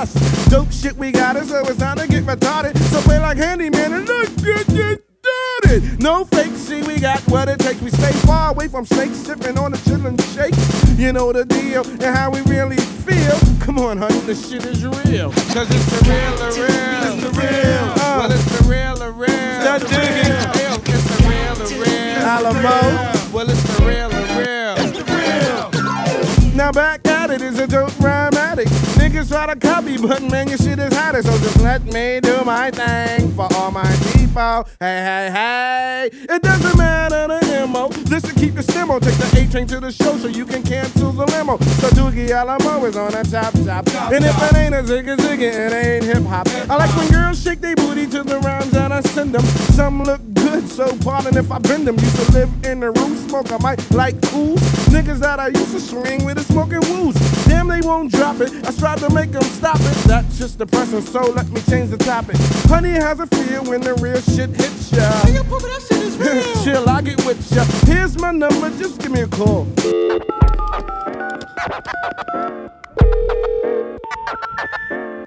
Lust. Dope shit we got it, so it's time to get retarded. So play like handyman and look good, get started. No fake, see we got what it takes. We stay far away from snakes, sipping on the chillin' shakes. You know the deal and how we really feel. Come on, honey, the shit is real. Cause it's the real, the real. It's the real. Uh, well, it's the real, the real. Start digging. Real. It's the real, the real. Alamo. Well, it's the real, the real. It's the real. Now back at it is a dope rhyme addict. Niggas try to copy, but man, your shit is hotter. So just let me do my thing for all my people. Hey, hey, hey. It doesn't matter the MO. Listen, keep the stemo. Take the A train to the show so you can cancel the limo. So Doogie Alamo is on the top, top. And if it ain't a zigga zigga, it ain't hip hop. I like when girls shake their booty to the rhymes that I send them. Some look good, so pardon if I bend them. Used to live in the room, smoke, I might like cool. Niggas that I used to swing with is smoking woos. Damn, they won't drop it. I tried to make them stop it. That's just depressing, so let me change the topic. Honey, how's it feel when the real shit hits ya? that shit is real. Chill, I get with ya. Here's my number, just give me a call.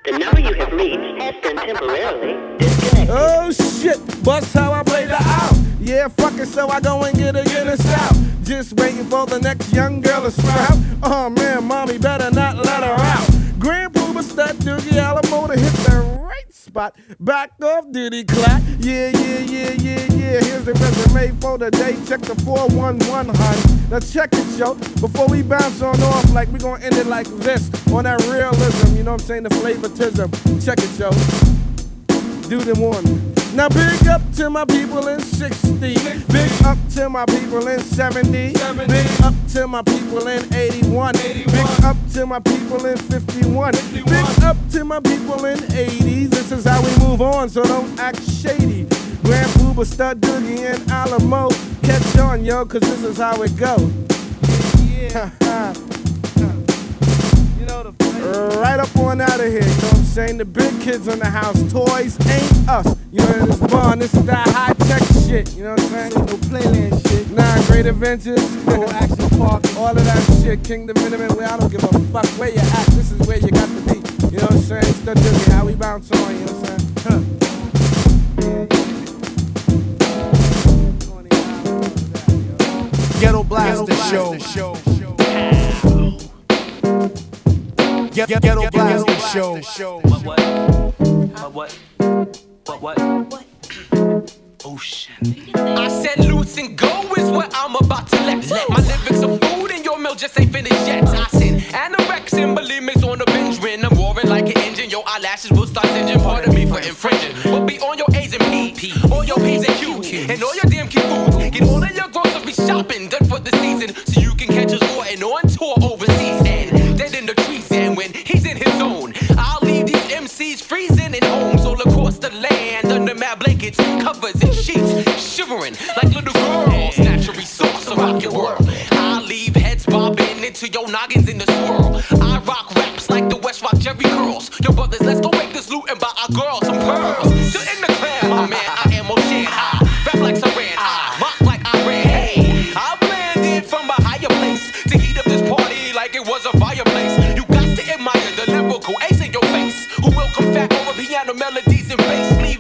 The number you have reached has been temporarily disconnected. Oh shit, bust how I play the out. Yeah, fuck it, so I go and get a Guinness out. Just waiting for the next young girl to sprout. Oh man, mommy better not let her out. Grand Puba stud Doogie Alamo to hit the right spot. Back off, duty clock. Yeah, yeah, yeah, yeah, yeah. Here's the resume for the day. Check the 411, hun. Now check it, yo. Before we bounce on off, like we gonna end it like this. On that realism, you know what I'm saying? The flavoritism. Check it, yo do the one. Now big up to my people in 60. Big up to my people in 70. Big up to my people in 81. Big up to my people in 51. Big up to my people in 80s. This is how we move on, so don't act shady. Grand Puba, Stud Doogie, and Alamo. Catch on, yo, cause this is how it go. Yeah. you know the right up on out of here. You know what I'm saying? The big kids in the house, toys ain't us. You know this fun. This is that high tech shit. You know what I'm saying? No playland shit. Nah, great adventures, no action park, all of that shit. Kingdom Minimum, where I don't give a fuck where you at. This is where you got to be. You know what I'm saying? Still doing how we bounce on. You know what I'm saying? Huh. Ghetto Blaster Show. Get, get, ghetto Blaster Show. What, what? What, what? What, what? Oh shit. I said loose and go is what I'm about to let. My lyrics are food and your meal just ain't finished yet. I said anorexia, bulimics on the binge when I'm roaring like an engine. Your eyelashes will start singeing. Part of me for infringing. But be on your A's and P's, all your P's and Q's, and all your damn key foods. Get all of your grocery shopping MCs freezing in homes all across the land under mad blankets, covers, and sheets, shivering like little girls. Natural resource rock your world. I'll leave heads bobbing into your noggins in the swirl. I rock raps like the West Rock Jerry Curls. Your brothers, let's go make this loot and buy our girls some pearls. Who will come back over piano melodies and bass, leaving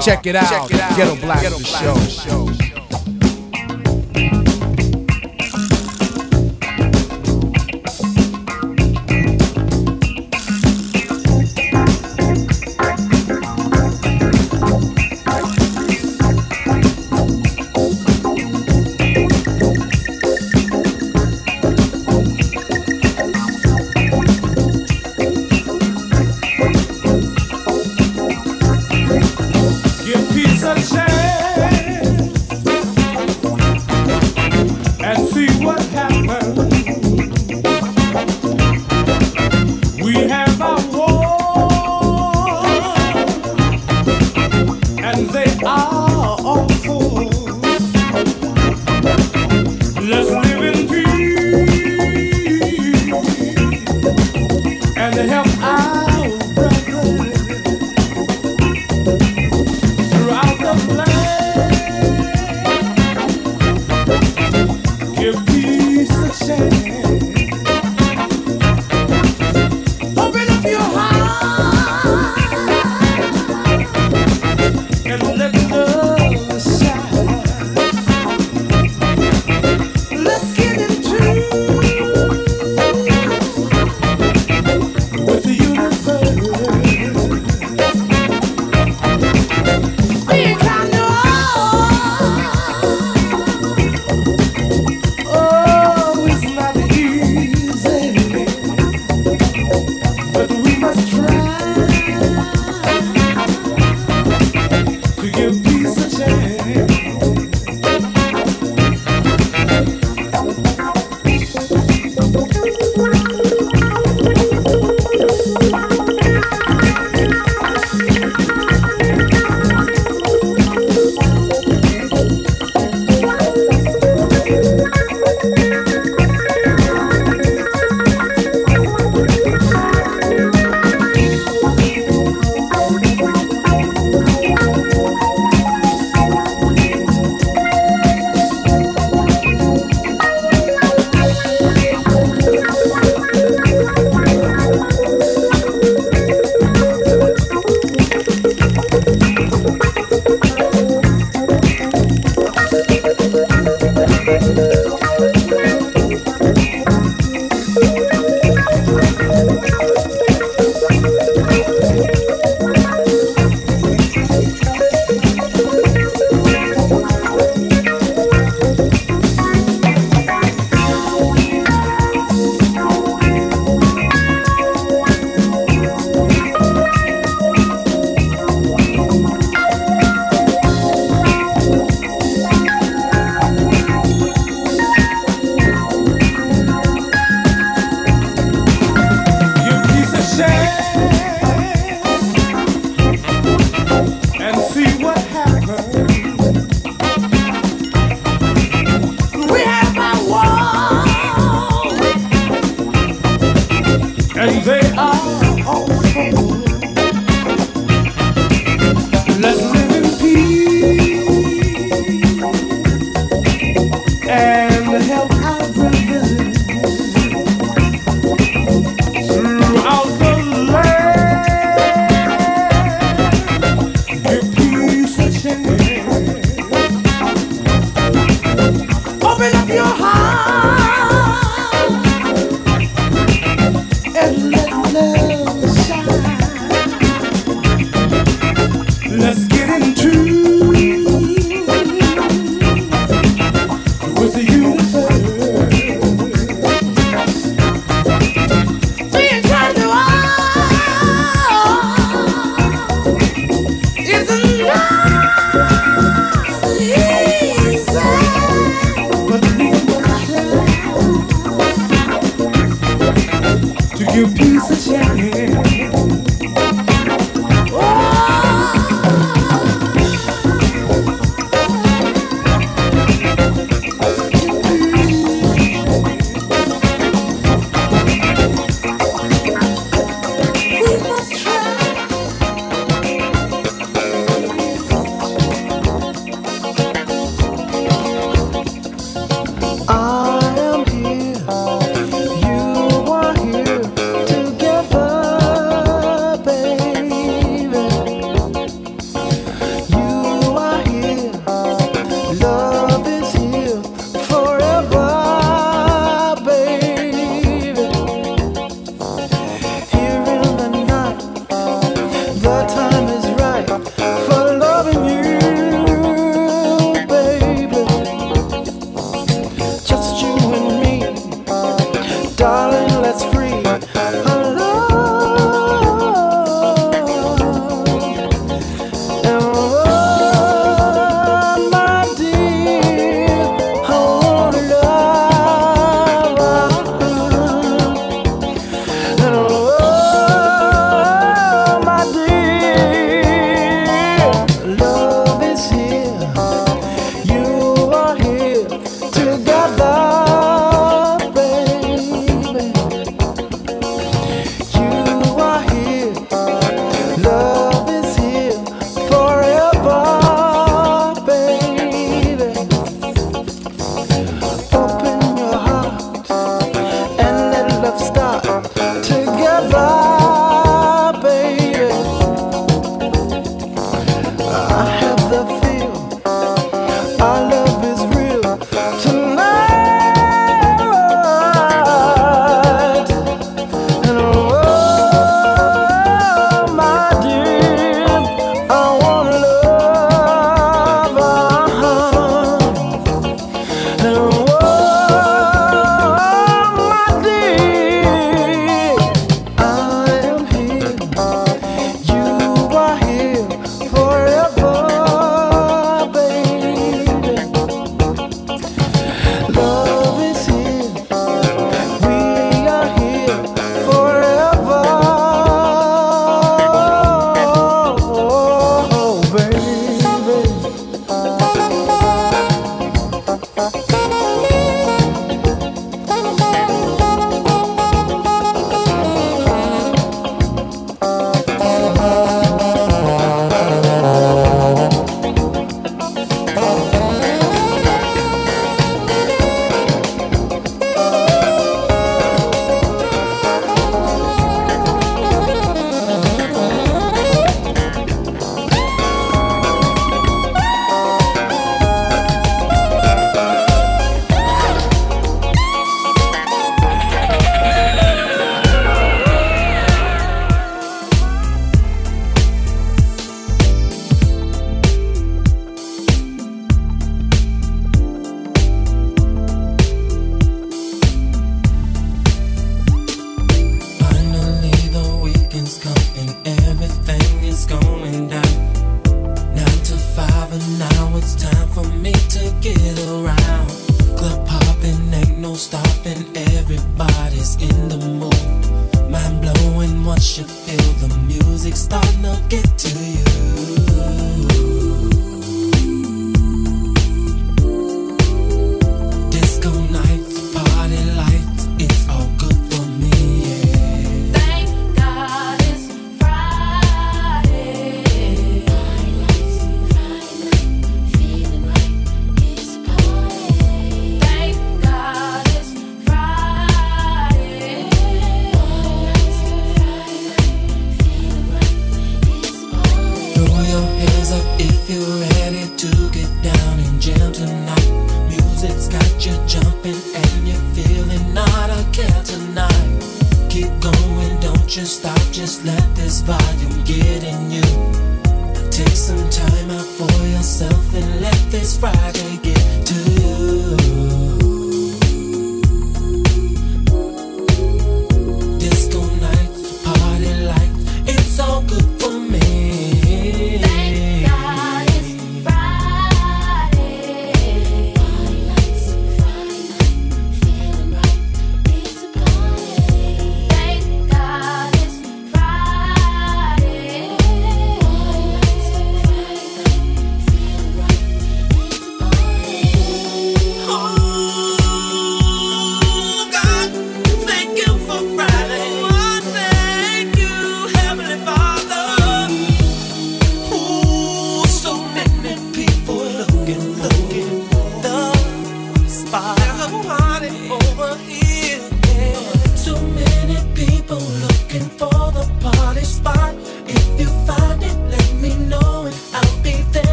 Check it out. Check it out. Ghetto Black, Ghetto Black the show.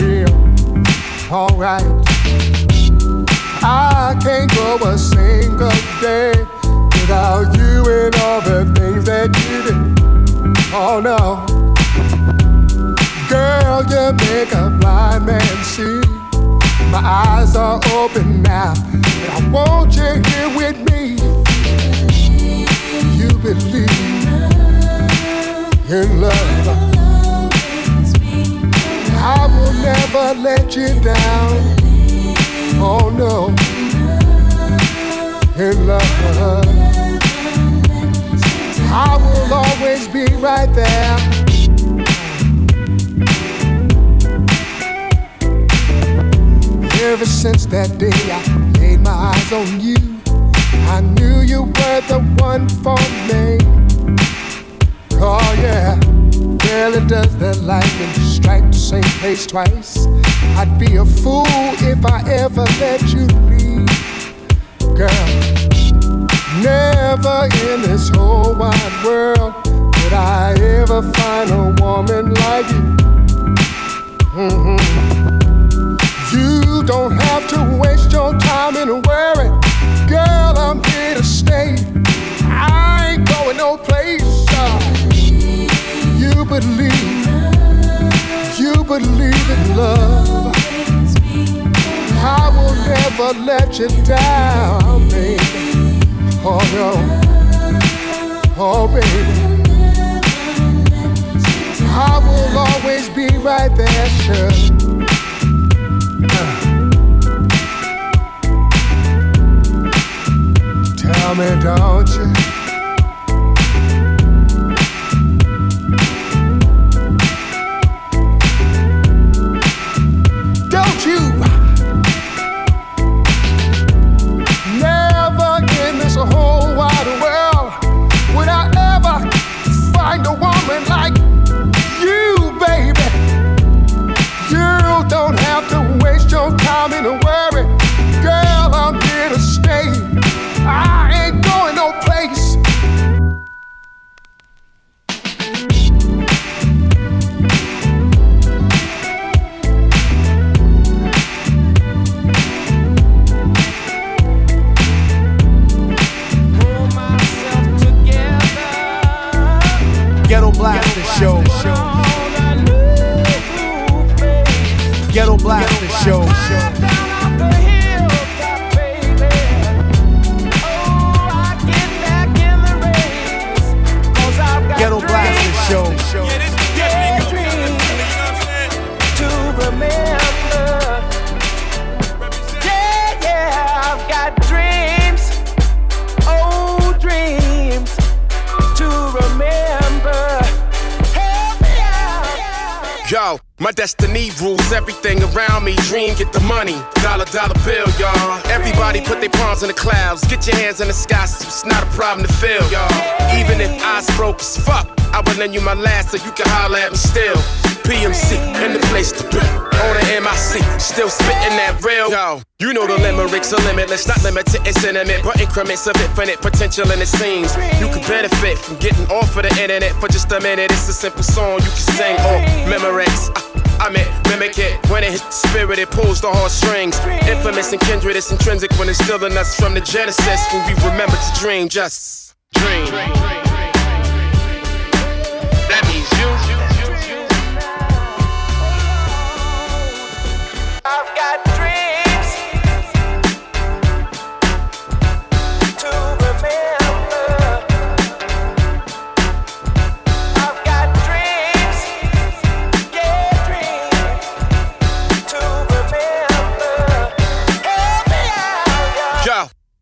real. Alright. I can't go a single day without you and all the things that you did. Oh no. Girl, you make a blind man see. My eyes are open now, I want you here with me. You in love. I will never let you down. Oh no, in love, I will always be right there. Ever since that day I laid my eyes on you, I knew you were the one for me. Oh yeah, does that strike the same place twice? I'd be a fool if I ever let you leave, girl. Never in this whole wide world would I ever find a woman like you. Mhm. You don't have to waste your time in worry. Girl, I'm here to stay. I ain't going no place. Uh, You believe, you believe in love. I will never let you down, baby. Oh no, oh baby. I will always be right there, sure. Tell me, don't you? Limitless, not limited in sentiment, but increments of infinite potential, and it seems you could benefit from getting off of the internet for just a minute. It's a simple song you can sing or memorex. I, meant mimic it when it hits the spirit, it pulls the heartstrings. Infamous and kindred, it's intrinsic when it's still in us from the genesis when we remember to dream, just dream. That means you.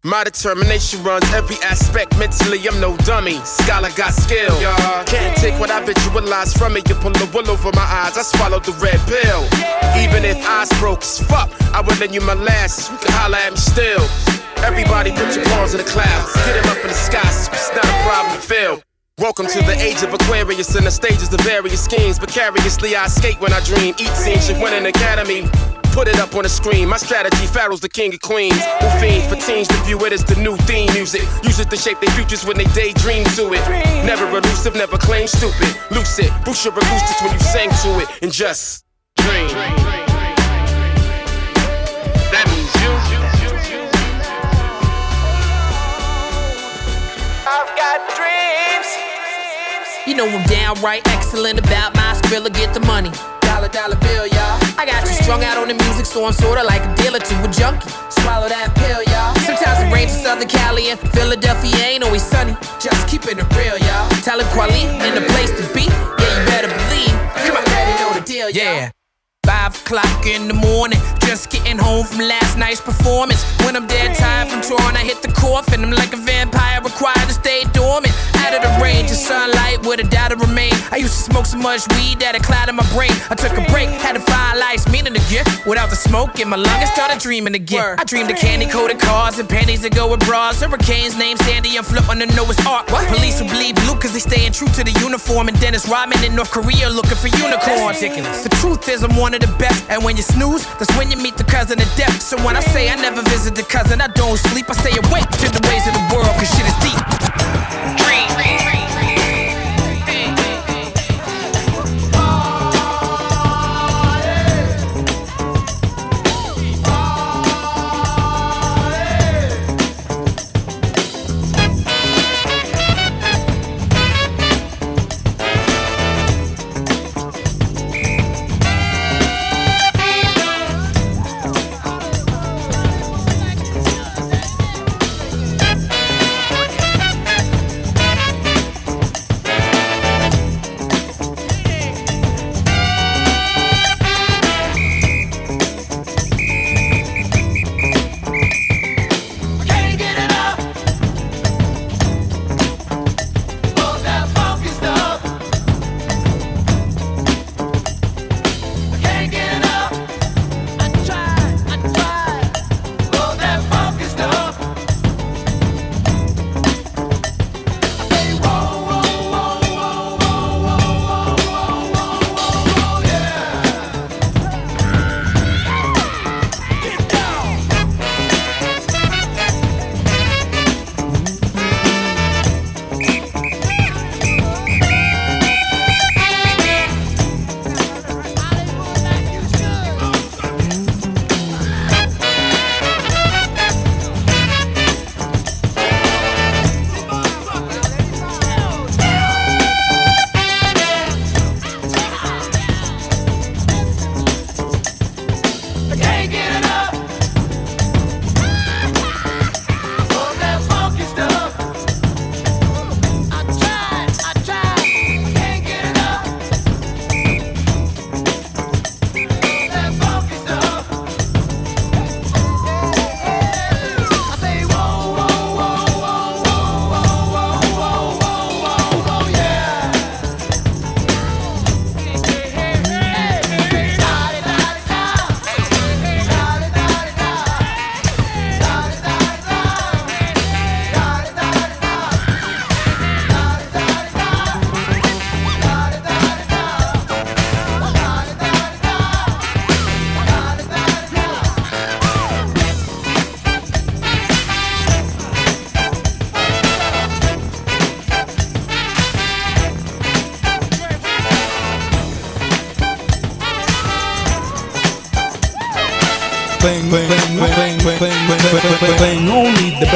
My determination runs every aspect mentally. I'm no dummy. Scholar got skill. Yeah. Can't take what I visualize from it. You pull the wool over my eyes. I swallowed the red pill. Even if eyes broke as fuck, I will lend you my last. You can holler at me still. Everybody put your palms in the clouds. Get them up in the sky. It's not a problem to feel. Welcome to the age of Aquarius and the stages of various schemes. Precariously, I skate when I dream. Eat scenes should win an academy. Put it up on the screen. My strategy, Pharaoh's the king of queens. Who fiend for teens to view it as the new theme music. Use it to shape their futures when they daydream to it. Never elusive, never claim stupid. Lucid, boost your acoustics when you sing to it. And just dream. That means you. I've got dreams. You know I'm downright excellent about my skrilla, get the money. Dollar, dollar bill, y'all. I got you strung out on the music, so I'm sorta like a dealer to a junkie. Swallow that pill, y'all. Sometimes it rains in Southern Cali and Philadelphia ain't always sunny. Just keeping it real, y'all. Talib Kweli in the place to be. Yeah, you better believe. Come on, ready know the deal, y'all. Yeah. Five o'clock in the morning, just getting home from last night's performance. When I'm dead tired from touring, I hit the coffin. I'm like a vampire, required to stay dormant. Out of the range of sunlight, where the data remain. I used to smoked so much weed that it clouded my brain. I took a break, had to find life's meaning again. Without the smoke in my lungs, started dreaming again. I dreamed of candy coated cars and panties that go with bras. Hurricanes named Sandy and Flip on the Noah's Ark. Police who bleed blue cause they staying true to the uniform. And Dennis Rodman in North Korea looking for unicorns. The truth is, I'm one of the best. And when you snooze, that's when you meet the cousin of death. So when I say I never visit the cousin, I don't sleep. I stay awake to the ways of the world cause shit is deep. Dream.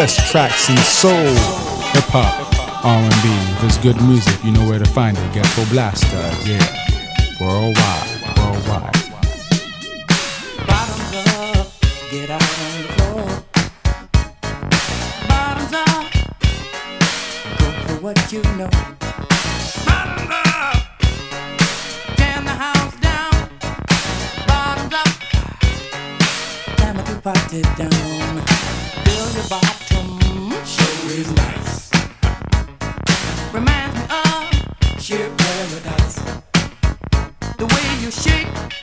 Best tracks in soul, hip hop, R&B. It's good music, you know where to find it. Get Ghetto Blaster, yeah. Worldwide, worldwide. Bottoms up, get out on the floor. Bottoms up, go for what you know. Bottoms up, the house down. Bottoms up, time party down. Sheer paradise. The way you shake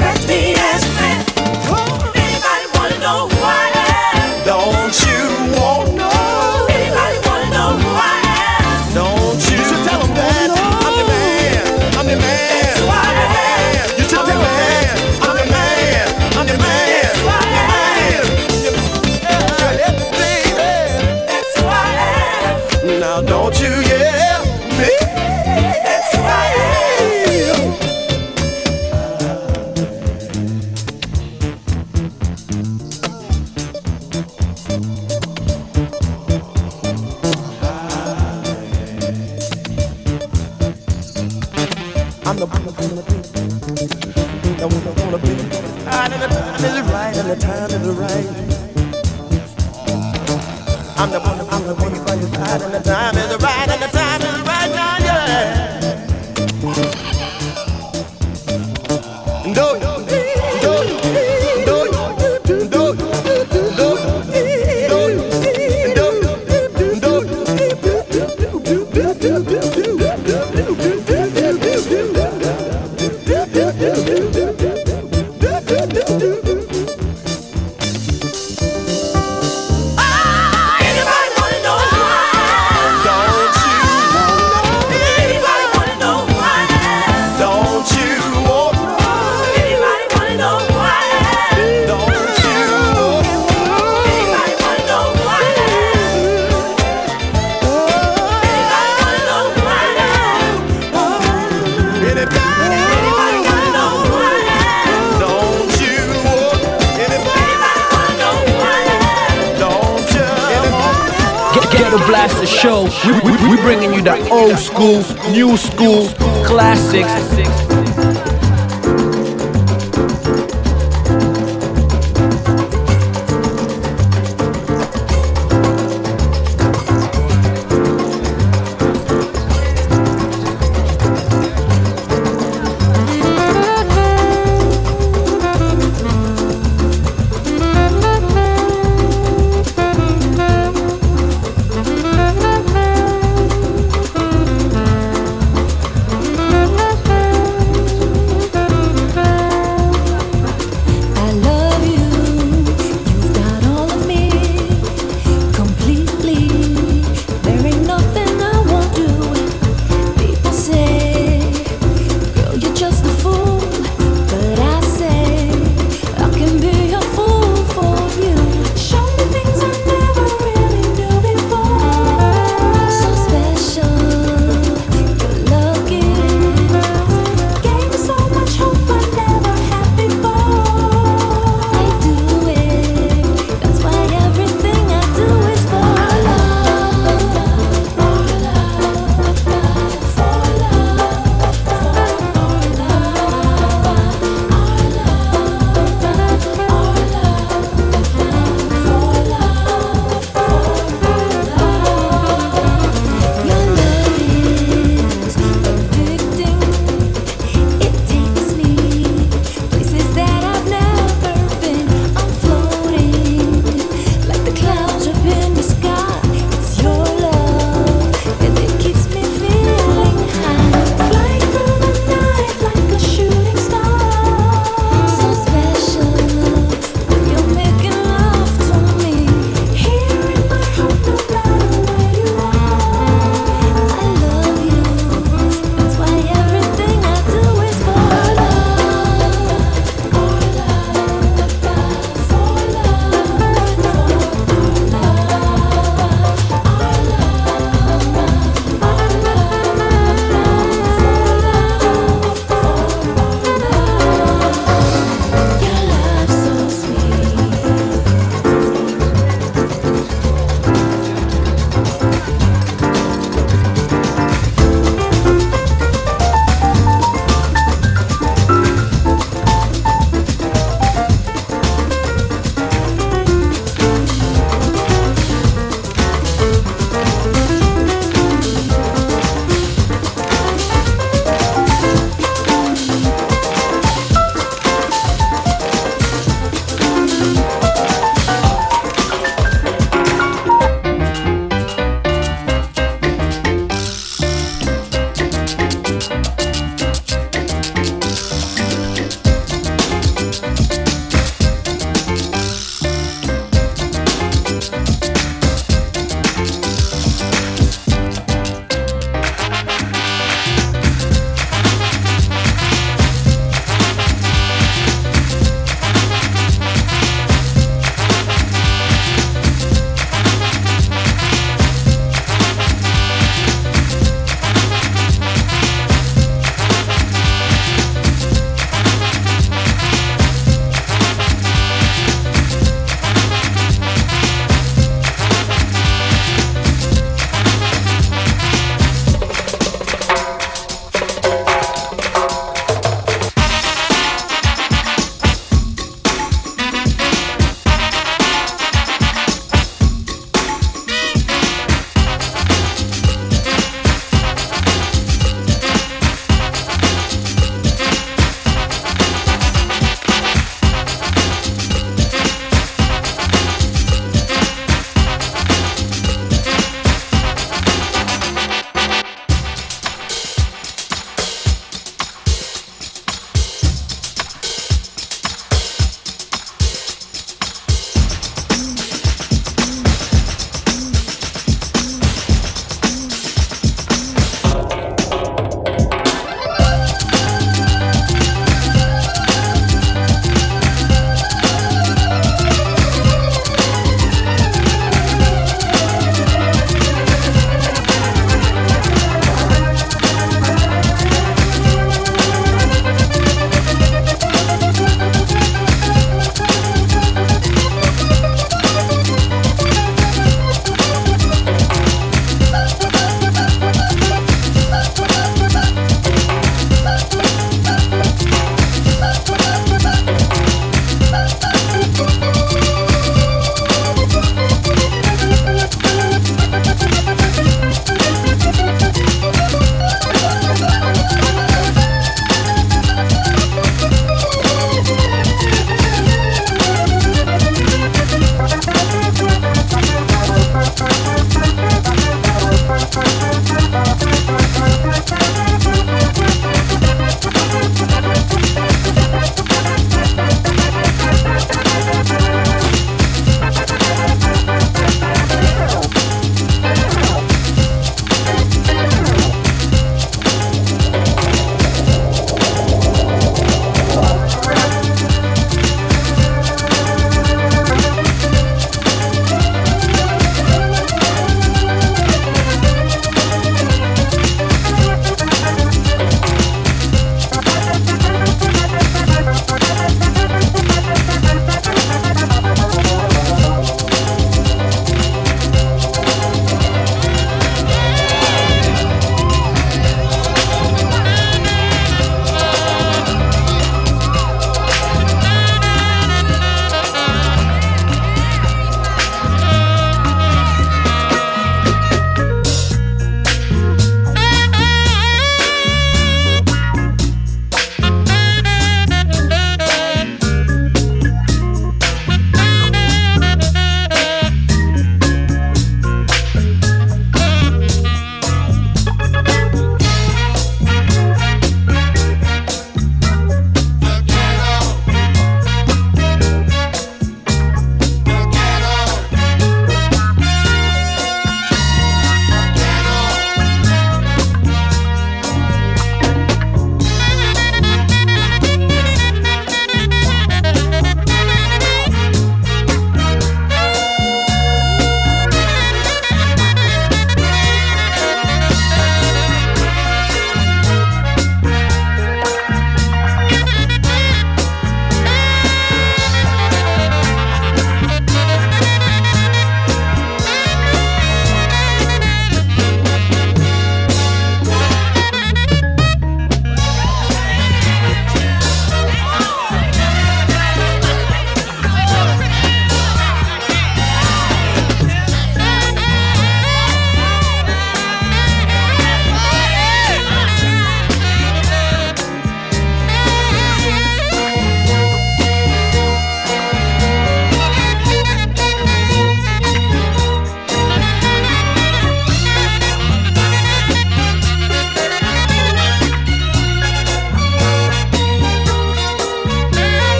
respect me. show, we, we, we bringing you the old school, new school, classics.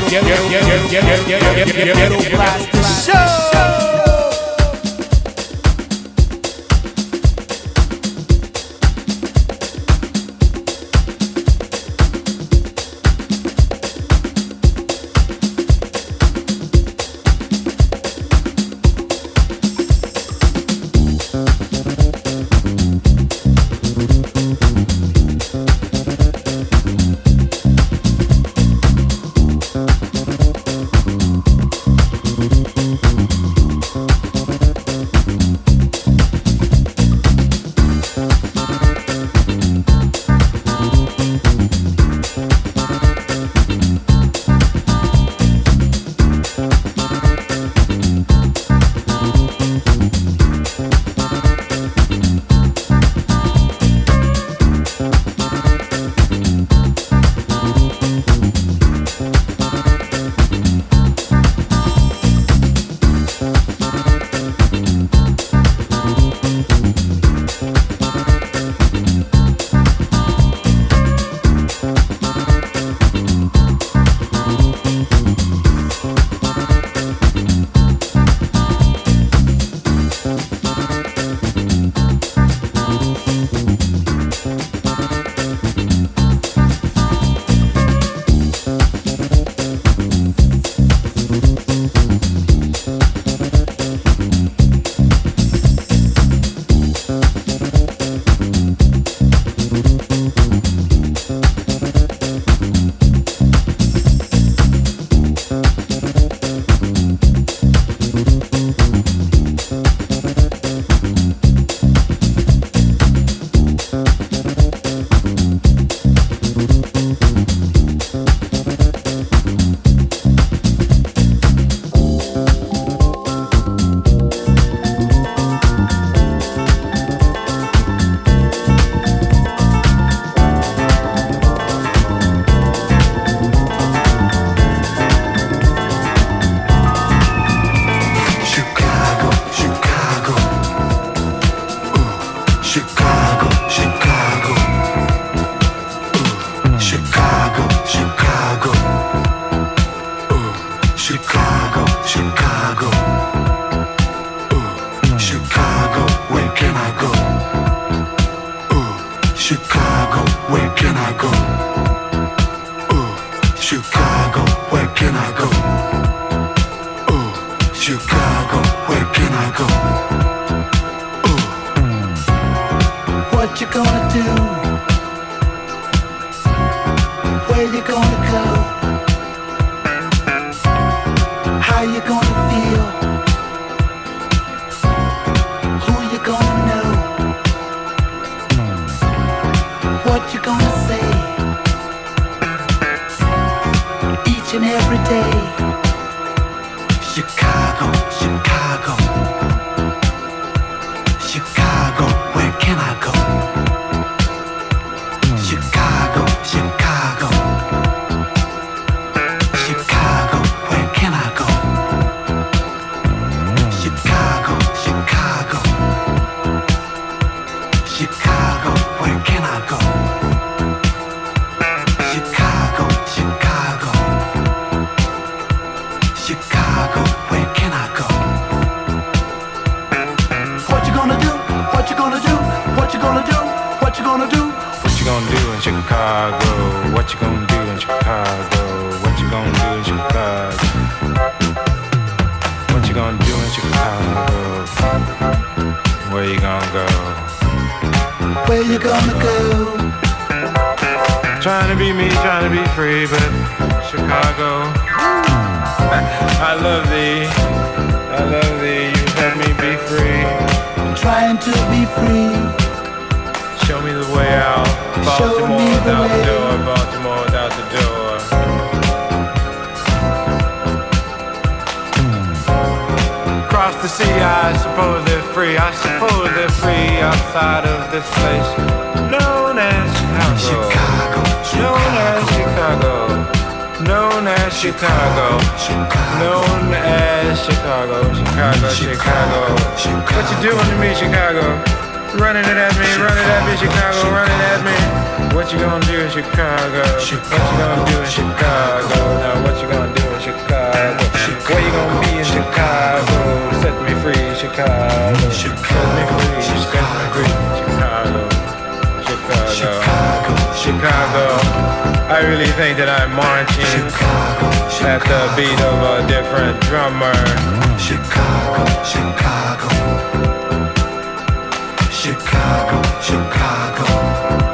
Ghetto Blast Show. You gonna do in Chicago? What you gonna do in Chicago? What you gonna do in Chicago? Where you gonna go? Where you gonna go? Trying to be me, trying to be free, but Chicago. I love thee. I love thee. You let me be free. Trying to be free. Show me the way out. Baltimore without the door. Baltimore without the door. Across the sea, I suppose they're free. I suppose they're free outside of this place known as Chicago. Known as Chicago. Known as Chicago. Known as Chicago. Chicago, Chicago. What you doing to me, Chicago? Running it at me, running at me, Chicago, running at me. What you gonna do in Chicago? What you gonna do in Chicago? Now what you gonna do in Chicago. Where you gonna be in Chicago? Set me free, Chicago. Set me free, set me free, Chicago. Chicago. Chicago. I really think that I'm marching at the beat of a different drummer. Chicago, Chicago. Chicago, Chicago.